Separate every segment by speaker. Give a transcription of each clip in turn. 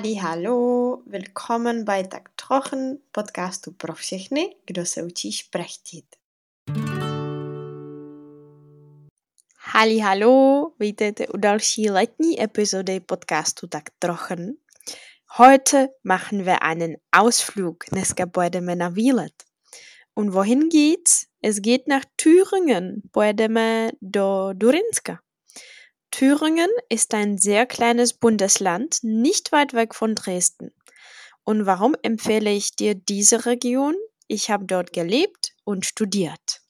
Speaker 1: Halli, hallo, willkommen bei Tak Trochen, podcastu pro všechny, kdo se učí šprechtit. Halli, hallo, vítejte u další letní epizody podcastu Tak Trochen. Heute machen wir einen Ausflug, dneska pojedeme na výlet. Und wohin geht's? Es geht nach Thüringen, pojedeme do Durinska. Thüringen ist ein sehr kleines Bundesland, nicht weit weg von Dresden. Und warum empfehle ich dir diese Region? Ich habe dort gelebt und studiert.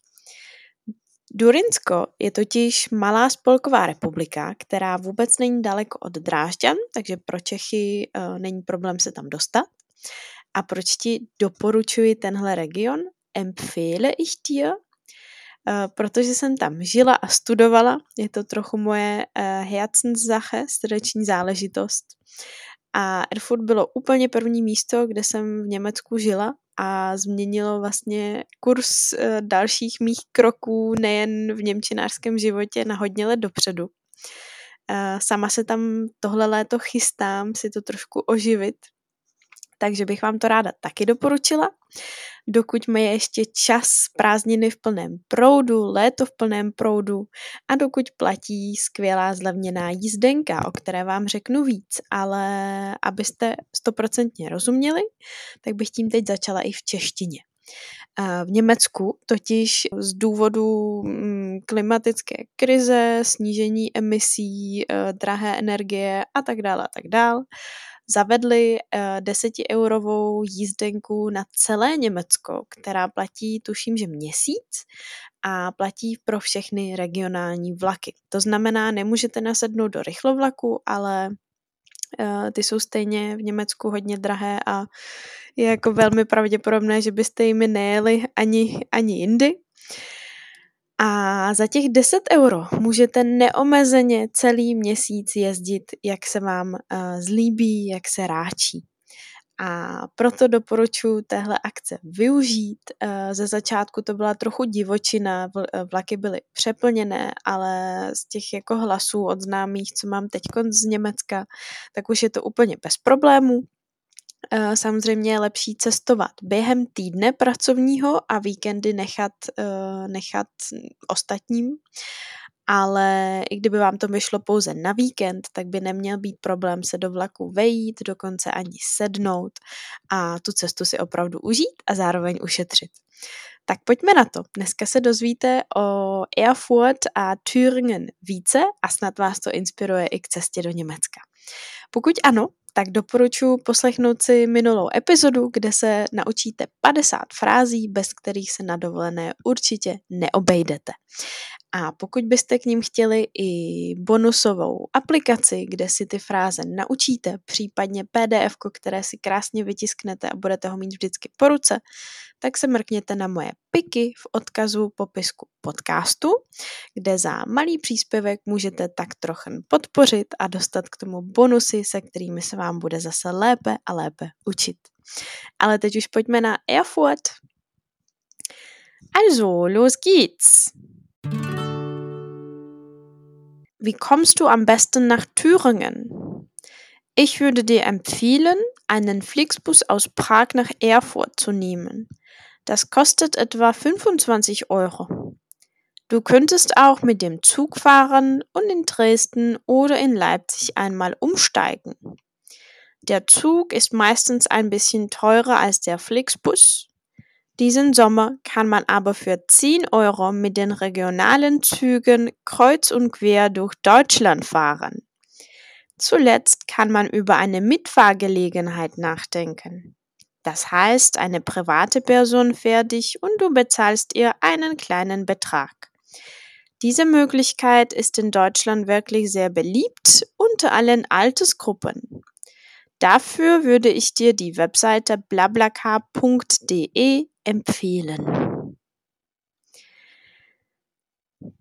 Speaker 1: Durinsko je totiž malá spolková republika, která vůbec není daleko od Drážďan, takže pro Čechy uh, není problém se tam dostat. A proč ti doporučuji tenhle region? Empfehle ich dir, protože jsem tam žila a studovala. Je to trochu moje uh, Herzenssache, srdeční záležitost. A Erfurt bylo úplně první místo, kde jsem v Německu žila a změnilo vlastně kurz uh, dalších mých kroků nejen v němčinářském životě na hodně let dopředu. Sama se tam tohle léto chystám si to trošku oživit, takže bych vám to ráda taky doporučila. Dokud je ještě čas prázdniny v plném proudu, léto v plném proudu a dokud platí skvělá zlevněná jízdenka, o které vám řeknu víc, ale abyste stoprocentně rozuměli, tak bych tím teď začala i v češtině. V Německu totiž z důvodu mm, klimatické krize, snížení emisí, eh, drahé energie a tak dále a tak dále, zavedli uh, desetieurovou jízdenku na celé Německo, která platí, tuším, že měsíc a platí pro všechny regionální vlaky. To znamená, nemůžete nasednout do rychlovlaku, ale uh, ty jsou stejně v Německu hodně drahé a je jako velmi pravděpodobné, že byste jimi nejeli ani, ani jindy. A za těch 10 euro můžete neomezeně celý měsíc jezdit, jak se vám uh, zlíbí, jak se ráčí. A proto doporučuji téhle akce využít. Uh, ze začátku to byla trochu divočina, eh, vlaky byly přeplněné, ale z těch jako hlasů od známých, co mám teď z Německa, tak už je to úplně bez problémů. Eh, samozřejmě je lepší cestovat během týdne pracovního a víkendy nechat, eh, nechat ostatním, ale i kdyby vám to vyšlo pouze na víkend, tak by neměl být problém se do vlaku vejít, dokonce ani sednout a tu cestu si opravdu užít a zároveň ušetřit. Tak pojďme na to. Dneska se dozvíte o Erfurt a Thüringen více a snad vás to inspiruje i k cestě do Německa. Pokud ano, tak doporučuji poslechnout si minulou epizodu, kde se naučíte 50 frází, bez kterých se na dovolené určitě neobejdete. A pokud byste k ním chtěli i bonusovou aplikaci, kde si ty fráze naučíte, případně PDF, které si krásně vytisknete a budete ho mít vždycky po ruce, tak se mrkněte na moje piky v odkazu popisku podcastu, kde za malý příspěvek můžete tak trochu podpořit a dostat k tomu bonusy, se kterými se vám bude zase lépe a lépe učit. Ale teď už pojďme na Erfurt. Also, los geht's! Wie kommst du am besten nach Thüringen? Ich würde dir empfehlen, einen Flixbus aus Prag nach Erfurt zu nehmen. Das kostet etwa 25 Euro. Du könntest auch mit dem Zug fahren und in Dresden oder in Leipzig einmal umsteigen. Der Zug ist meistens ein bisschen teurer als der Flixbus, diesen Sommer kann man aber für 10 Euro mit den regionalen Zügen kreuz und quer durch Deutschland fahren. Zuletzt kann man über eine Mitfahrgelegenheit nachdenken. Das heißt, eine private Person fährt dich und du bezahlst ihr einen kleinen Betrag. Diese Möglichkeit ist in Deutschland wirklich sehr beliebt unter allen Altersgruppen. Dafür würde ich dir die Webseite blablacar.de empfehlen.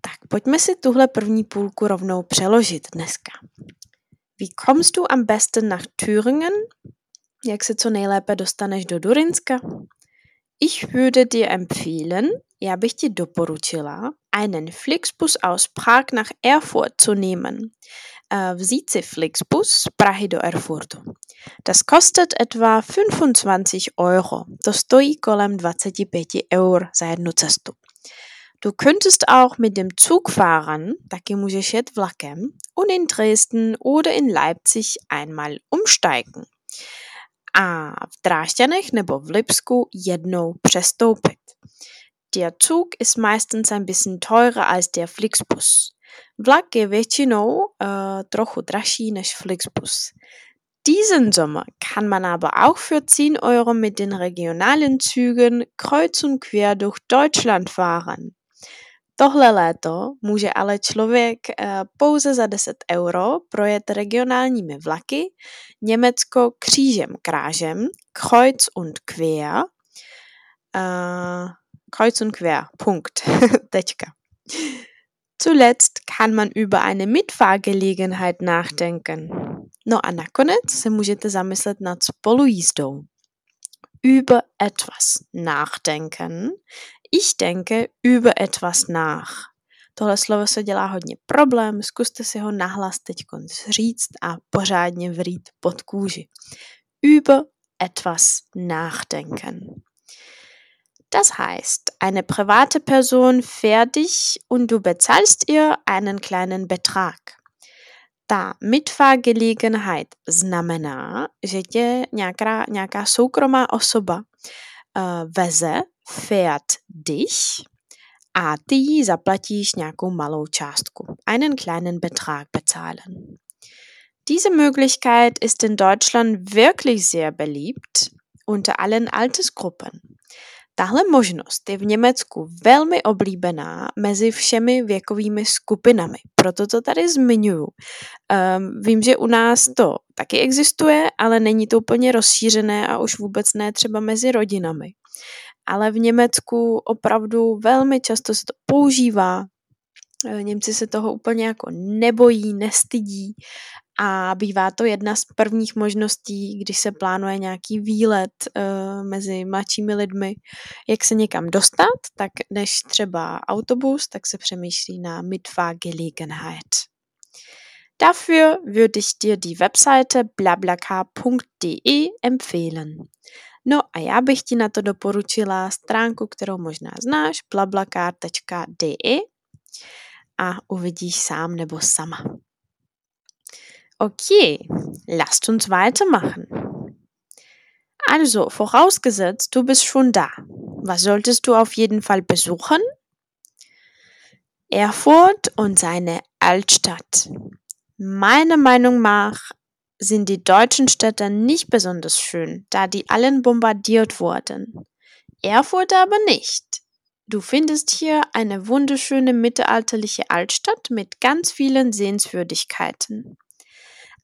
Speaker 1: Tak pojďme si tuhle první půlku rovnou přeložit dneska. Wie kommst du am besten nach Thüringen? Jak se co nejlépe dostaneš do Durinska? Ich würde dir empfehlen, já bych ti doporučila, einen Flixbus aus Prag nach Erfurt zu nehmen. Äh, vzít si Flixbus z Prahy do Erfurtu. Das kostet etwa 25 Euro. To stojí kolem 25 Eur za jednu cestu. Du könntest auch mit dem Zug fahren, taky můžeš jet vlakem, und in Dresden oder in Leipzig einmal umsteigen. A v Drážďanech nebo v Lipsku jednou přestoupit. Der Zug ist meistens ein bisschen teurer als der Flixbus. Vlak je většinou uh, trochu dražší než Flixbus. Diesen Sommer kann man aber auch für 10 Euro mit den regionalen Zügen kreuz und quer durch Deutschland fahren. Tohle léto může ale člověk uh, pouze za 10 euro projet regionálními vlaky Německo křížem krážem, kreuz und quer, uh, kreuz und quer, Punkt, tečka. Zuletzt kann man über eine Mitfahrgelegenheit nachdenken. No a nakonec se můžete zamyslet nad spolujízdou. Über etwas nachdenken. Ich denke über etwas nach. Tohle slovo se dělá hodně problém, zkuste si ho nahlas teď říct a pořádně vrít pod kůži. Über etwas nachdenken. Das heißt, eine private Person fährt dich und du bezahlst ihr einen kleinen Betrag. Ta mitfahrgelegenheit znamená, že tě nějaká, nějaká soukromá osoba uh, veze, fährt dich a ty jí zaplatíš nějakou malou částku, einen kleinen Betrag bezahlen. Diese Möglichkeit ist in Deutschland wirklich sehr beliebt unter allen Altersgruppen. Tahle možnost je v Německu velmi oblíbená mezi všemi věkovými skupinami, proto to tady zmiňuju. Um, vím, že u nás to taky existuje, ale není to úplně rozšířené a už vůbec ne třeba mezi rodinami. Ale v Německu opravdu velmi často se to používá, e, Němci se toho úplně jako nebojí, nestydí a bývá to jedna z prvních možností, když se plánuje nějaký výlet uh, mezi mladšími lidmi, jak se někam dostat, tak než třeba autobus, tak se přemýšlí na Mitfahrgelegenheit. Dafür würde ich dir die Webseite blablaka.de empfehlen. No a já bych ti na to doporučila stránku, kterou možná znáš, blablakar.de a uvidíš sám nebo sama. Okay, lasst uns weitermachen. Also, vorausgesetzt, du bist schon da. Was solltest du auf jeden Fall besuchen? Erfurt und seine Altstadt. Meiner Meinung nach sind die deutschen Städte nicht besonders schön, da die allen bombardiert wurden. Erfurt aber nicht. Du findest hier eine wunderschöne mittelalterliche Altstadt mit ganz vielen Sehenswürdigkeiten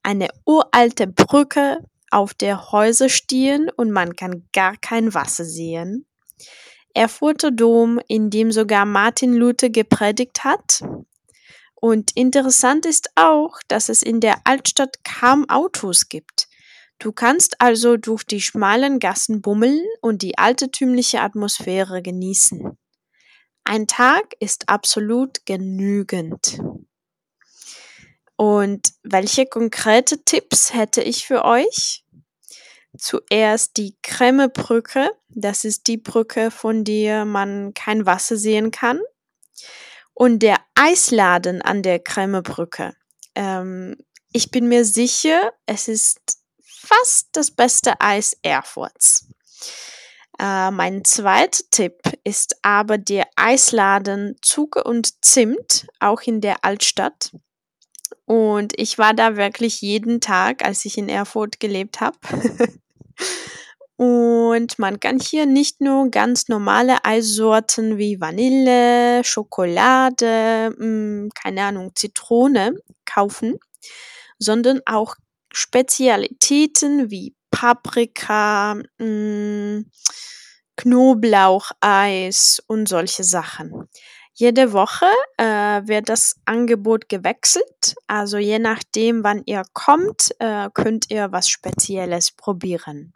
Speaker 1: eine uralte Brücke, auf der Häuser stehen und man kann gar kein Wasser sehen. Erfurter Dom, in dem sogar Martin Luther gepredigt hat. Und interessant ist auch, dass es in der Altstadt kaum Autos gibt. Du kannst also durch die schmalen Gassen bummeln und die altertümliche Atmosphäre genießen. Ein Tag ist absolut genügend. Und welche konkrete Tipps hätte ich für euch? Zuerst die Kremmebrücke. Das ist die Brücke, von der man kein Wasser sehen kann. Und der Eisladen an der Kremmebrücke. Ähm, ich bin mir sicher, es ist fast das beste Eis Erfurts. Äh, mein zweiter Tipp ist aber der Eisladen Zucker und Zimt, auch in der Altstadt. Und ich war da wirklich jeden Tag, als ich in Erfurt gelebt habe. Und man kann hier nicht nur ganz normale Eissorten wie Vanille, Schokolade, mh, hm, keine Ahnung, Zitrone kaufen, sondern auch Spezialitäten wie Paprika, mh, hm, Knoblaucheis und solche Sachen. Jede Woche äh, wird das Angebot gewechselt. Also je nachdem, wann ihr kommt, äh, könnt ihr was Spezielles probieren.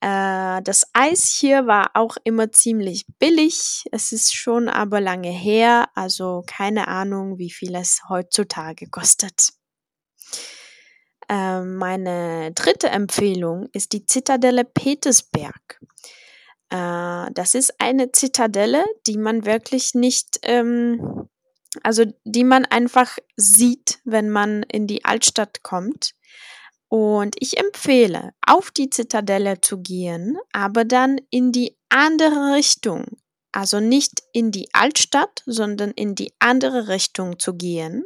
Speaker 1: Äh, das Eis hier war auch immer ziemlich billig. Es ist schon aber lange her, also keine Ahnung, wie viel es heutzutage kostet. Äh, meine dritte Empfehlung ist die Zitadelle Petersberg. Äh, das ist eine Zitadelle, die man wirklich nicht, ähm, also die man einfach sieht, wenn man in die Altstadt kommt. Und ich empfehle, auf die Zitadelle zu gehen, aber dann in die andere Richtung. Also nicht in die Altstadt, sondern in die andere Richtung zu gehen.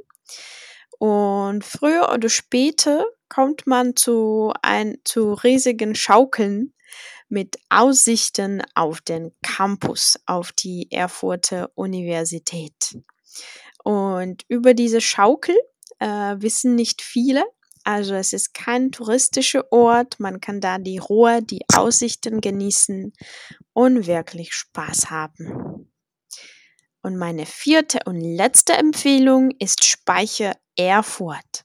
Speaker 1: Und früher oder später kommt man zu ein, zu riesigen Schaukeln mit Aussichten auf den Campus, auf die Erfurter Universität. Und über diese Schaukel äh, wissen nicht viele. Also es ist kein touristischer Ort. Man kann da die Ruhe, die Aussichten genießen und wirklich Spaß haben. Und meine vierte und letzte Empfehlung ist Speicher Erfurt.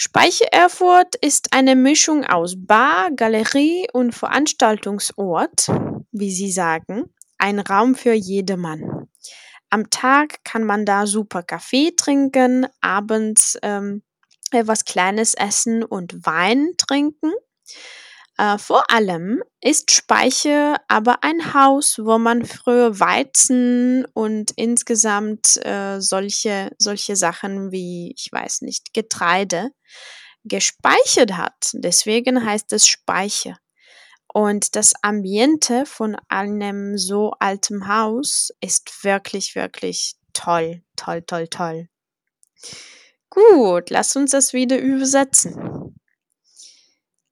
Speaker 1: Speicher Erfurt ist eine Mischung aus Bar, Galerie und Veranstaltungsort, wie Sie sagen, ein Raum für jedermann. Am Tag kann man da super Kaffee trinken, abends ähm, etwas Kleines essen und Wein trinken. Äh, vor allem ist Speicher aber ein Haus, wo man früher Weizen und insgesamt äh, solche, solche Sachen wie, ich weiß nicht, Getreide gespeichert hat. Deswegen heißt es Speicher. Und das Ambiente von einem so alten Haus ist wirklich, wirklich toll, toll, toll, toll. Gut, lass uns das wieder übersetzen.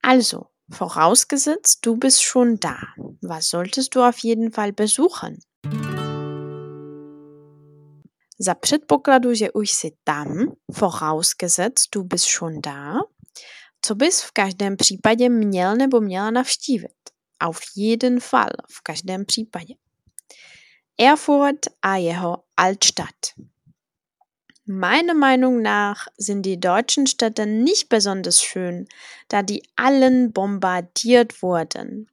Speaker 1: Also, Vorausgesetzt, du bist schon da. Was solltest du auf jeden Fall besuchen? Za předpokladu, že už jsi tam, vorausgesetzt, du bist schon da, co bys v každém případě měl nebo měla navštívit? Auf jeden Fall, v každém případě. Erfurt a jeho Altstadt. Meiner Meinung nach sind die deutschen Städte nicht besonders schön, da die allen bombardiert wurden.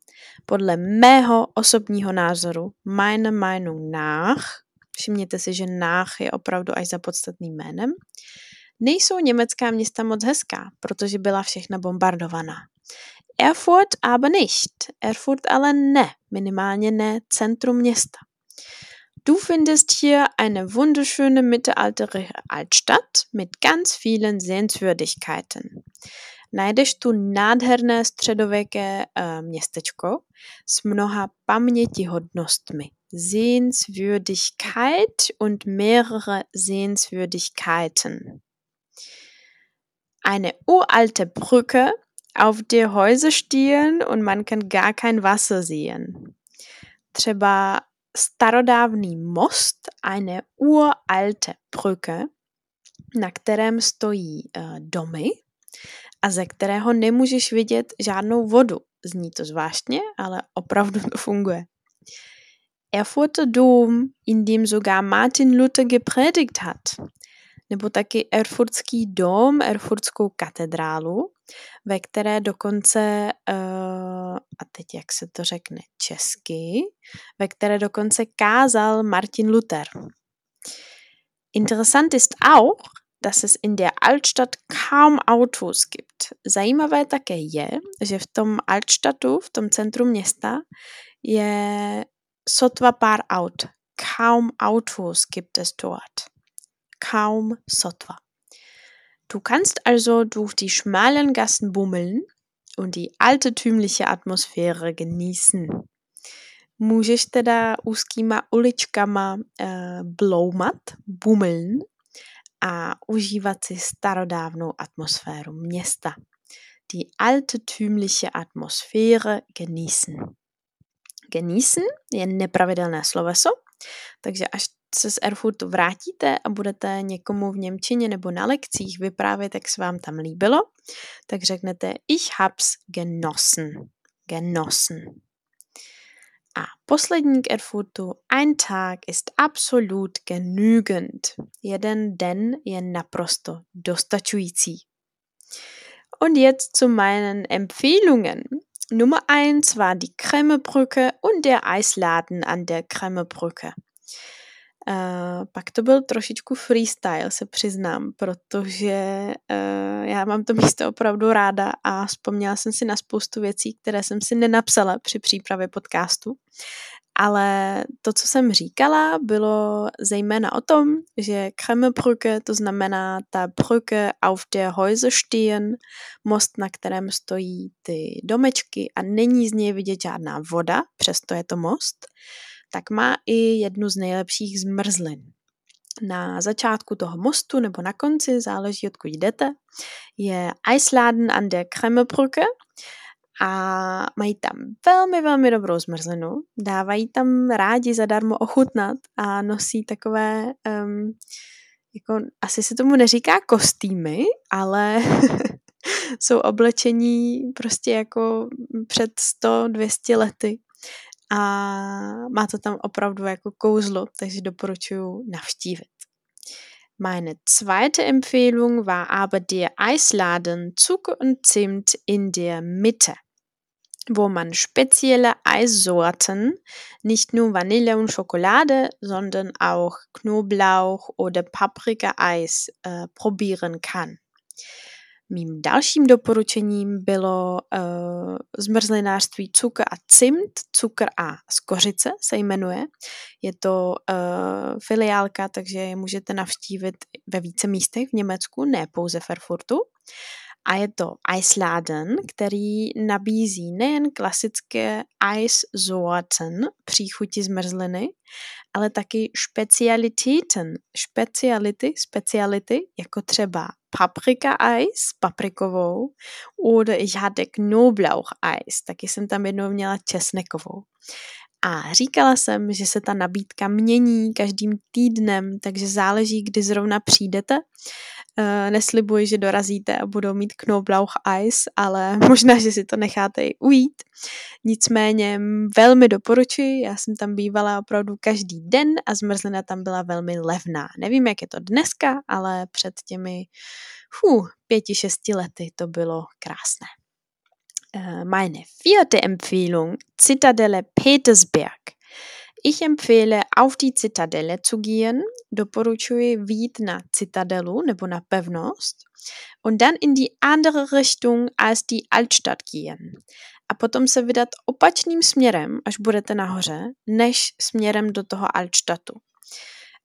Speaker 1: Podle mého osobního názoru, meine Meinung nach, všimněte si, že nach je opravdu až za podstatným jménem, nejsou německá města moc hezká, protože byla všechna bombardovaná. Erfurt aber nicht. Erfurt ale ne, minimálně ne centrum města. Du findest hier eine wunderschöne mittelalterliche Altstadt mit ganz vielen Sehenswürdigkeiten. Najdeš tu nádherné středověké uh, městečko s mnoha pamětihodnostmi. Sehenswürdigkeit und mehrere Sehenswürdigkeiten. Eine uralte Brücke, auf der Häuser stehen und man kann gar kein Wasser sehen. Třeba starodávný most, eine uralte Brücke, na kterém stojí uh, domy a ze kterého nemůžeš vidět žádnou vodu. Zní to zvláštně, ale opravdu to funguje. Erfurter Dom, in dem sogar Martin Luther gepredigt hat. Nebo taky Erfurtský dom, Erfurtskou katedrálu, ve které dokonce, uh, a teď jak se to řekne česky, ve které dokonce kázal Martin Luther. Interessant ist auch, dass es in der Altstadt kaum Autos gibt. Zajímavé také je, že v tom Altstadtu, v tom centru města, je sotva pár aut. Kaum Autos gibt es dort. Kaum sotva. Du kannst also durch die schmalen Gassen bummeln und die altertümliche Atmosphäre genießen. Můžeš teda úzkýma uličkama uh, bloumat, bummeln a užívat si starodávnou atmosféru města. Die altertümliche Atmosphäre genießen. Genießen je nepravidelné sloveso, takže až se z Erfurtu vrátíte a budete někomu v Němčině nebo na lekcích vyprávět, jak se vám tam líbilo, tak řeknete Ich hab's genossen. Genossen. A poslední k Erfurtu. Ein Tag ist absolut genügend. Jeden den je naprosto dostačující. Und jetzt zu meinen Empfehlungen. Nummer eins war die Kremmebrücke und der Eisladen an der Kremmebrücke. Uh, pak to byl trošičku freestyle, se přiznám, protože uh, já mám to místo opravdu ráda a vzpomněla jsem si na spoustu věcí, které jsem si nenapsala při přípravě podcastu. Ale to, co jsem říkala, bylo zejména o tom, že Kremlbrücke, to znamená ta Brücke auf der Häuser stehen, most, na kterém stojí ty domečky a není z něj vidět žádná voda, přesto je to most, tak má i jednu z nejlepších zmrzlin. Na začátku toho mostu nebo na konci, záleží odkud jdete, je Eisladen an der Kremlbrücke a mají tam velmi, velmi dobrou zmrzlinu. Dávají tam rádi zadarmo ochutnat a nosí takové, um, jako, asi se tomu neříká kostýmy, ale jsou oblečení prostě jako před 100-200 lety a má to tam opravdu jako kouzlo, takže doporučuji navštívit. Meine zweite Empfehlung war aber der Eisladen Zucker und Zimt in der Mitte, wo man spezielle Eissorten, nicht nur Vanille und Schokolade, sondern auch Knoblauch oder Paprika-Eis äh, probieren kann. Mým dalším doporučením bylo uh, zmrzlinářství cukr a cimt, cukr a skořice se jmenuje. Je to uh, filiálka, takže je můžete navštívit ve více místech v Německu, ne pouze v Erfurtu. A je to Eisladen, který nabízí nejen klasické Eissorten, příchuti zmrzliny, ale taky specialitäten, speciality, speciality, jako třeba Paprika-Eis, paprikovou, oder ich hatte Knoblauch-Eis, taky jsem tam jednou měla česnekovou. A říkala jsem, že se ta nabídka mění každým týdnem, takže záleží, kdy zrovna přijdete. E, neslibuji, že dorazíte a budou mít Knoblauch Ice, ale možná, že si to necháte i ujít. Nicméně velmi doporučuji, já jsem tam bývala opravdu každý den a zmrzlina tam byla velmi levná. Nevím, jak je to dneska, ale před těmi pěti, šesti lety to bylo krásné. Äh, meine vierte Empfehlung, Zitadelle Petersberg. Ich empfehle, auf die Zitadelle zu gehen, doporučuji vít na citadelu nebo na pevnost und dann in die andere Richtung als die Altstadt gehen. A potom se vydat opačným směrem, až budete nahoře, než směrem do toho Altstadtu.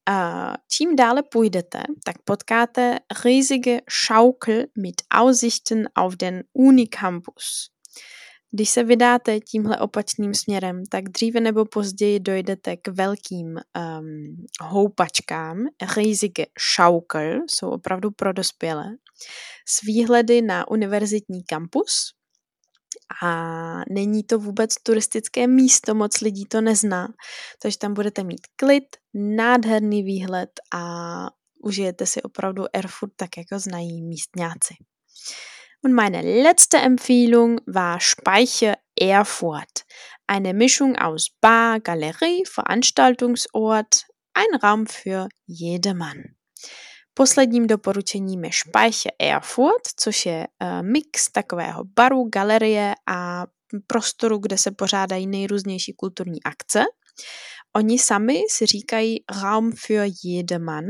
Speaker 1: A čím dále půjdete, tak potkáte riesige Schaukel mit Aussichten auf den Unicampus. Když se vydáte tímhle opačným směrem, tak dříve nebo později dojdete k velkým um, houpačkám. Riesige Schaukel jsou opravdu pro dospělé. S výhledy na univerzitní kampus. A není to vůbec turistické místo, moc lidí to nezná. Takže tam budete mít klid, nádherný výhled a užijete si opravdu Erfurt tak, jako znají místňáci. Und meine letzte Empfehlung war Speiche Erfurt. Eine Mischung aus Bar, Galerie, Veranstaltungsort, ein Raum für jedermann. Posledním doporučením je Speiche Erfurt, což je uh, mix takového baru, galerie a prostoru, kde se pořádají nejrůznější kulturní akce. Oni sami si říkají Raum für jedermann,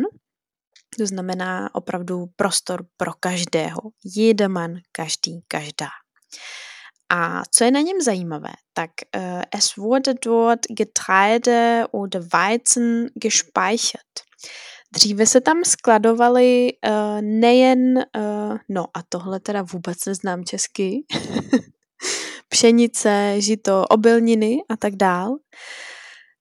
Speaker 1: to znamená opravdu prostor pro každého. Jedermann, každý, každá. A co je na něm zajímavé, tak uh, es wurde dort Getreide oder Weizen gespeichert. Dříve se tam skladovaly uh, nejen, uh, no a tohle teda vůbec neznám česky, pšenice, žito, obilniny a tak dál.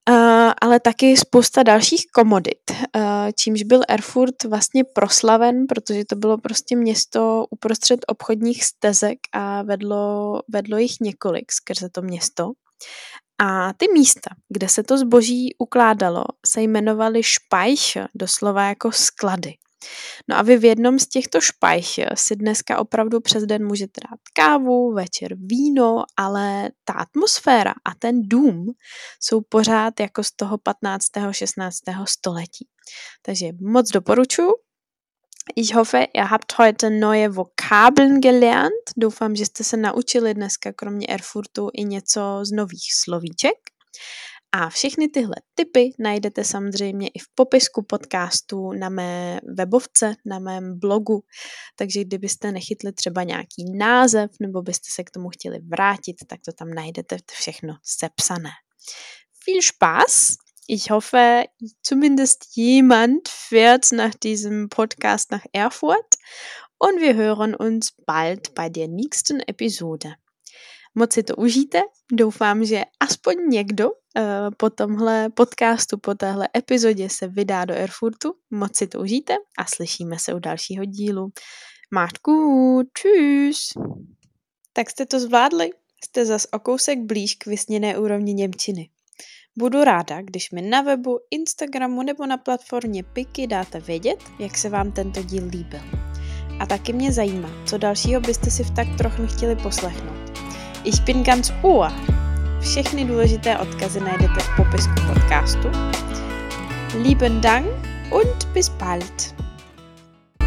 Speaker 1: Uh, ale taky spousta dalších komodit, uh, čímž byl Erfurt vlastně proslaven, protože to bylo prostě město uprostřed obchodních stezek a vedlo, vedlo jich několik skrze to město. A ty místa, kde se to zboží ukládalo, se jmenovaly Speiche, doslova jako sklady. No a vy v jednom z těchto špajch si dneska opravdu přes den můžete dát kávu, večer víno, ale ta atmosféra a ten dům jsou pořád jako z toho 15. 16. století. Takže moc doporučuji. Ich hoffe, ihr habt heute neue Vokabeln gelernt. Doufám, že jste se naučili dneska kromě Erfurtu i něco z nových slovíček. A všechny tyhle tipy najdete samozřejmě i v popisku podcastu na mé webovce, na mém blogu. Takže kdybyste nechytli třeba nějaký název nebo byste se k tomu chtěli vrátit, tak to tam najdete všechno sepsané. Viel Spaß! Ich hoffe, zumindest jemand fährt nach diesem Podcast nach Erfurt und wir hören uns bald bei der nächsten Episode. Moc si to užijte. Doufám, že aspoň někdo uh, po tomhle podcastu, po téhle epizodě se vydá do Erfurtu. Moc si to užijte a slyšíme se u dalšího dílu. Gut, tschüss. Tak jste to zvládli? Jste zas o kousek blíž k vysněné úrovni Němčiny. Budu ráda, když mi na webu, Instagramu nebo na platformě Piky dáte vědět, jak se vám tento díl líbil. A taky mě zajímá, co dalšího byste si v tak trochu chtěli poslechnout. Ich bin ganz Ohr. Všechny důležité odkazy najdete v popisku podcastu. Lieben Dank und bis bald.